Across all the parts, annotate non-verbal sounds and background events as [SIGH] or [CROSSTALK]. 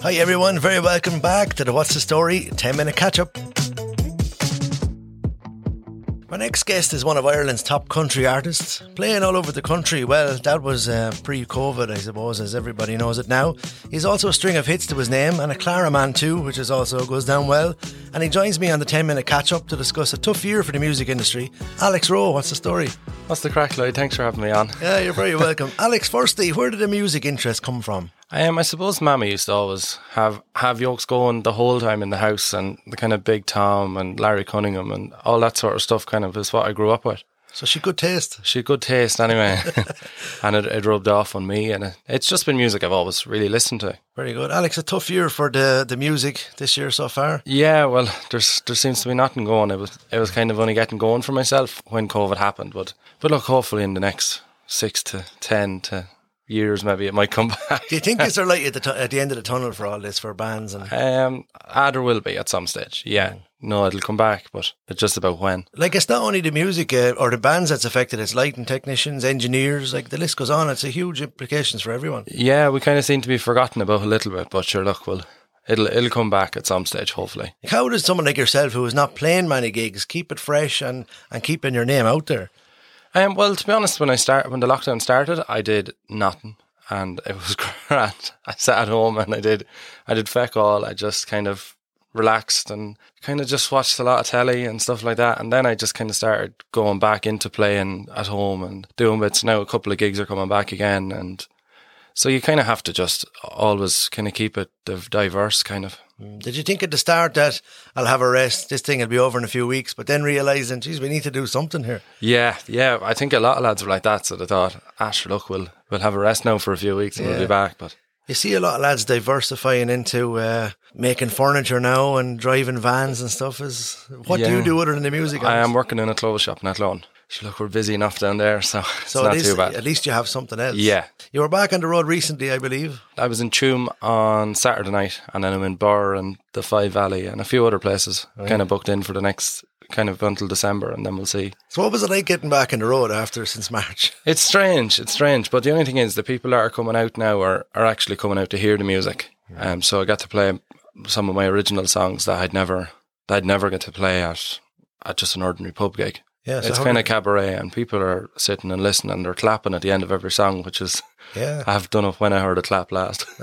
Hi everyone, very welcome back to the What's the Story 10 minute catch up. My next guest is one of Ireland's top country artists, playing all over the country. Well, that was uh, pre COVID, I suppose, as everybody knows it now. He's also a string of hits to his name and a Clara man too, which is also goes down well. And he joins me on the 10 minute catch up to discuss a tough year for the music industry. Alex Roe, what's the story? What's the crack, Lloyd? Thanks for having me on. Yeah, you're very welcome. [LAUGHS] Alex, firstly, where did the music interest come from? Um, I suppose Mammy used to always have have yokes going the whole time in the house, and the kind of Big Tom and Larry Cunningham and all that sort of stuff. Kind of is what I grew up with. So she good taste. She good taste anyway, [LAUGHS] [LAUGHS] and it, it rubbed off on me. And it, it's just been music I've always really listened to. Very good, Alex. A tough year for the the music this year so far. Yeah, well, there's there seems to be nothing going. It was it was kind of only getting going for myself when COVID happened, but but look, hopefully in the next six to ten to years, maybe it might come [LAUGHS] back. Do you think is there light at the tu- at the end of the tunnel for all this for bands and Um, ah, there will be at some stage. Yeah, no, it'll come back, but it's just about when. like it's not only the music uh, or the bands that's affected. It's lighting technicians, engineers. Like the list goes on. It's a huge implications for everyone. Yeah, we kind of seem to be forgotten about a little bit, but sure, look, well, it'll it'll come back at some stage, hopefully. How does someone like yourself, who is not playing many gigs, keep it fresh and and keeping your name out there? Um, well, to be honest, when I start when the lockdown started, I did nothing, and it was [LAUGHS] grand. I sat at home and I did I did feck all. I just kind of relaxed and kind of just watched a lot of telly and stuff like that. And then I just kind of started going back into playing at home and doing bits. Now a couple of gigs are coming back again, and so you kind of have to just always kind of keep it diverse, kind of. Did you think at the start that I'll have a rest, this thing will be over in a few weeks, but then realizing, geez, we need to do something here. Yeah, yeah. I think a lot of lads were like that. So they thought, sure, look, we'll we'll have a rest now for a few weeks and we'll be back. But You see a lot of lads diversifying into uh, making furniture now and driving vans and stuff. Is what do you do other than the music? I am working in a clothes shop in Athlone. Look, we're busy enough down there, so [LAUGHS] it's So not least, too bad. at least you have something else. Yeah. You were back on the road recently, I believe. I was in Tuam on Saturday night, and then I'm in Birr and the Fivealley and a few other places. Kind of booked in for the next kind of until December, and then we'll see. So what was it like getting back on the road after since March? [LAUGHS] It's strange. It's strange, but the only thing is the people that are coming out now are, are actually coming out to hear the music. Um, so I got to play some of my original songs that I'd never that I'd never get to play at at just an ordinary pub gig. Yeah, so it's kind of cabaret, and people are sitting and listening, and they're clapping at the end of every song, which is Yeah, I've done it when I heard a clap last. [LAUGHS]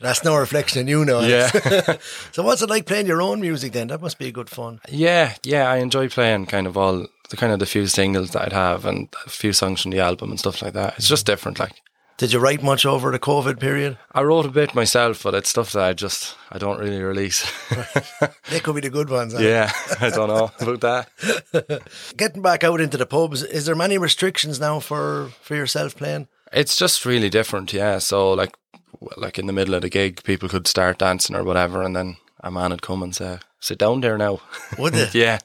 that's no reflection in you now. Yeah. [LAUGHS] so what's it like playing your own music then? That must be a good fun. Yeah, yeah, I enjoy playing kind of all the kind of the few singles that I'd have and a few songs from the album and stuff like that. It's just different. Like Did you write much over the COVID period? I wrote a bit myself, but it's stuff that I just I don't really release. [LAUGHS] They could be the good ones. yeah, I don't know about that. [LAUGHS] Getting back out into the pubs, is there many restrictions now for for yourself playing? It's just really different. Yeah, so like like in the middle of the gig, people could start dancing or whatever, and then a man would come and say, "Sit down there now." Would they? [LAUGHS] yeah.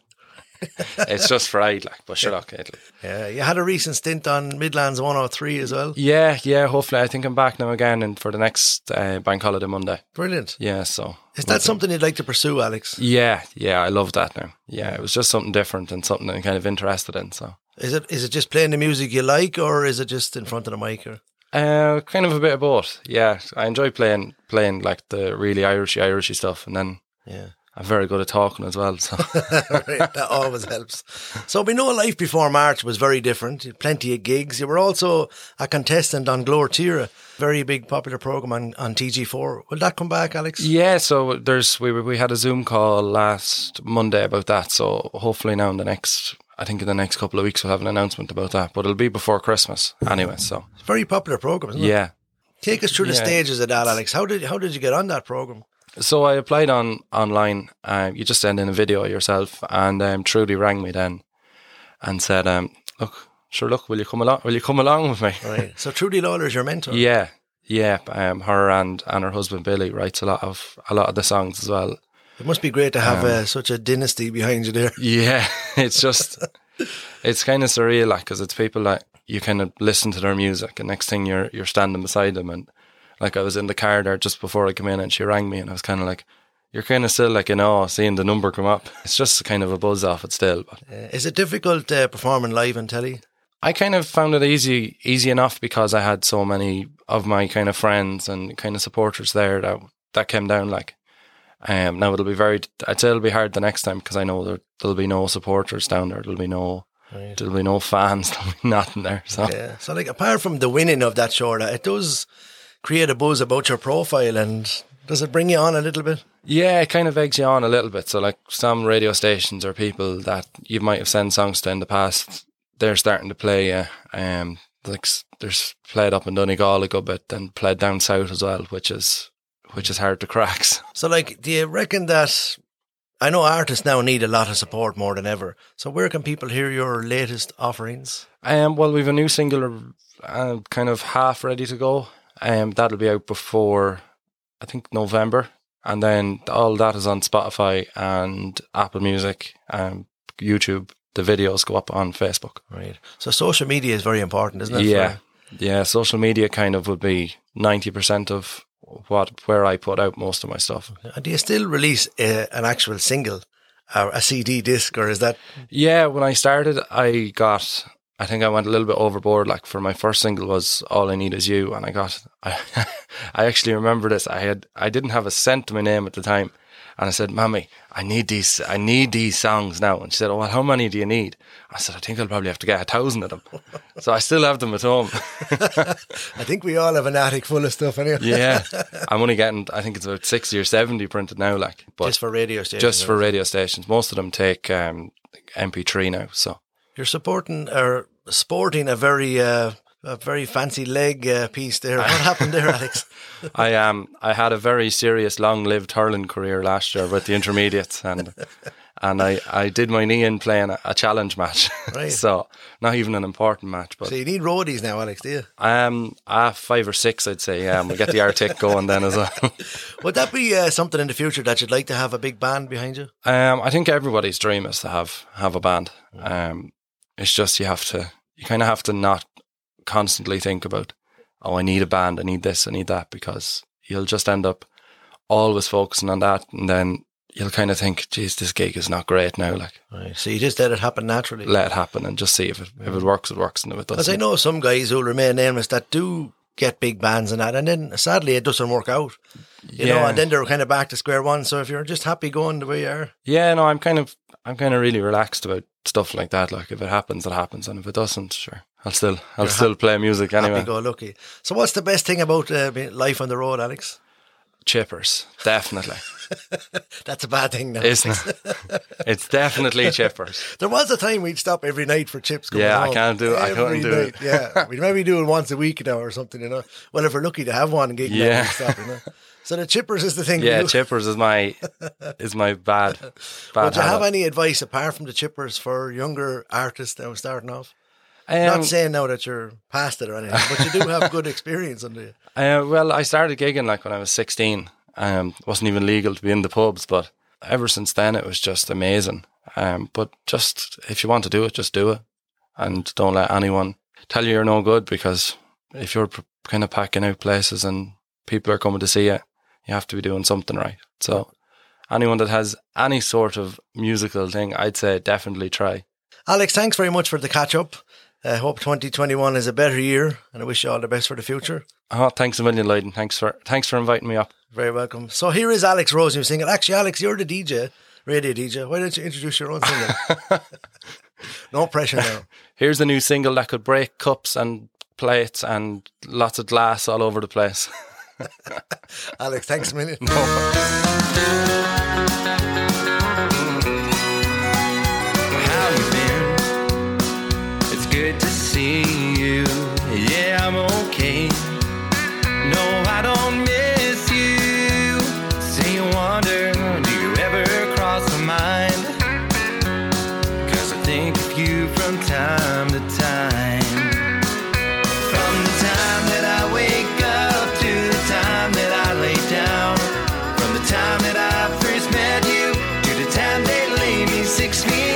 [LAUGHS] it's just fried, like, but sure, look, it'll, Yeah, you had a recent stint on Midlands 103 as well. yeah, yeah. Hopefully, I think I'm back now again, and for the next uh, bank holiday Monday. Brilliant. Yeah, so Is that something you'd like to pursue, Alex? Yeah, yeah, I love that now. Yeah, it was just something different and something I'm kind of interested in. So, Is it is it just playing the music you like, or is it just in front of the mic? Or uh, kind of a bit of both. Yeah, I enjoy playing playing like the really Irishy Irishy stuff, and then yeah, I'm very good at talking as well. So, [LAUGHS] Right, that always helps. So we know life before March was very different. Plenty of gigs. You were also a contestant on Glór Tíre, very big popular program on, on TG4. Will that come back, Alex? yeah, so there's we we had a Zoom call last Monday about that. So hopefully now in the next, I think in the next couple of weeks we'll have an announcement about that. But it'll be before Christmas anyway. So It's a very popular program, isn't it? yeah. Take us through the Yeah. stages of that, Alex. How did how did you get on that program? So I applied on online. Um, you just send in a video yourself, and um, Trudi rang me then and said, um, "Look, sure, look, will you come along? Will you come along with me?" [LAUGHS] Right. so Trudi Lalor is your mentor. Yeah, yeah. Um, her and and her husband Billy writes a lot of a lot of the songs as well. It must be great to have uh, such a dynasty behind you there. [LAUGHS] Yeah, it's just it's kind of surreal, like because it's people that you kind of listen to their music, and next thing you're you're standing beside them, and like I was in the car there just before I came in, and she rang me, and I was kind of like. You're kind of still like in awe seeing the number come up. It's just kind of a buzz off it still, but Uh, is it difficult uh, performing live on telly? I kind of found it easy, easy enough because I had so many of my kind of friends and kind of supporters there that that came down. Like, um, now it'll be very. I'd say it'll be hard the next time because I know there, there'll be no supporters down there. There'll be no. Right. There'll be no fans. [LAUGHS] There'll be nothing there. So Yeah. So, like, apart from the winning of that show, it does create a buzz about your profile, and does it bring you on a little bit? Yeah, it kind of eggs you on a little bit. So, like some radio stations or people that you might have sent songs to in the past, they're starting to play. Uh, um, like there's played up in Donegal a good bit, and played down south as well, which is which is hard to crack. So, [LAUGHS] So, like, do you reckon that? I know artists now need a lot of support more than ever. So, where can people hear your latest offerings? Um, well, we've a new single, uh, kind of half ready to go. Um, that'll be out before, I think November, and then all that is on Spotify and Apple Music, um, YouTube. The videos go up on Facebook. Right. So, social media is very important, isn't it? Yeah, yeah. Social media kind of would be ninety percent of what where I put out most of my stuff. And do you still release uh, an actual single or a CD disc, or is that Yeah, when I started, I got. I think I went a little bit overboard. Like for my first single was "All I Need Is You," and I got. [LAUGHS] I, I actually remember this. I had. I didn't have a cent to my name at the time, and I said, "Mommy, I need these. I need these songs now." And she said, "Oh, well, how many do you need?" I said, "I think I'll probably have to get a thousand of them." [LAUGHS] so I still have them at home. [LAUGHS] I think we all have an attic full of stuff anyway. yeah, I'm only getting. I think it's about sixty or seventy printed now. Like, but Just for radio stations. just for radio stations. Most of them take um, MP3 now. So You're supporting or sporting a very uh, a very fancy leg uh, piece there. What happened there, Alex? [LAUGHS] I um I had a very serious, long-lived hurling career last year with the intermediates, and [LAUGHS] and I, I did my knee in playing a, a challenge match. Right. [LAUGHS] so not even an important match, but So you need roadies now, Alex, do you? um uh, five or six, I'd say. Yeah, we get the Arctic going then as well. Would that be uh, something in the future that you'd like to have a big band behind you? Um, I think everybody's dream is to have have a band. Um, it's just you have to, you kind of have to not constantly think about, oh, I need a band, I need this, I need that, because you'll just end up always focusing on that, and then you'll kind of think, geez, this gig is not great now. Like, Right. So you just let it happen naturally. let it happen and just see if it if it works, it works, and if it Because I doesn't, know some guys who'll remain nameless that do get big bands and that, and then sadly it doesn't work out. You know, and then they're kind of back to square one. So if you're just happy going the way you are, yeah, no, I'm kind of, I'm kind of really relaxed about stuff like that. Like, if it happens, it happens, and if it doesn't, sure, I'll still, I'll You're still play music anyway. happy go lucky. So what's the best thing about uh, life on the road, Alex? Chippers, definitely. [LAUGHS] That's a bad thing now. Isn't it? [LAUGHS] it's definitely chippers. There was a time we'd stop every night for chips. Going Yeah, I can't do it. I couldn't do it. Yeah, [LAUGHS] we'd maybe do it once a week now or something. You know, well, if we're lucky to have one gig, yeah. Yeah. Stop, you know? So the chippers is the thing. Yeah, chippers is my is my bad bad Would you have any advice apart from the chippers for younger artists that were starting off? Um, Not saying now that you're past it or anything, but you do have good [LAUGHS] experience under you. uh, well, I started gigging like when I was sixteen. Um, wasn't even legal to be in the pubs, but ever since then it was just amazing. Um, but just if you want to do it, just do it, and don't let anyone tell you you're no good because if you're kind of packing out places and people are coming to see you, you have to be doing something right. So anyone that has any sort of musical thing, I'd say definitely try. Alex, thanks very much for the catch up. I hope 2021 is a better year, and I wish you all the best for the future. Oh, thanks a million, Lloyd. Thanks for thanks for inviting me up. Very welcome. So here is Alex Rose who's singing. Actually, Alex, you're the DJ, radio DJ. Why don't you introduce your own single? [LAUGHS] no pressure now. [LAUGHS] Here's a new single that could break cups and plates and lots of glass all over the place. [LAUGHS] Alex, thanks a million. How okay. No, I don't miss you. Say you wonder, do you ever cross my mind? Cause I think of you from time to time. From the time that I wake up to the time that I lay down. From the time that I first met you to the time they lay me six feet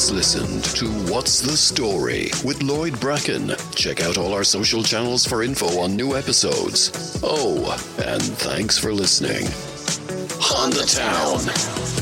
just listened to What's the Story with Lloyd Bracken. Check out all our social channels for info on new episodes. Oh, and thanks for listening. Honda Town.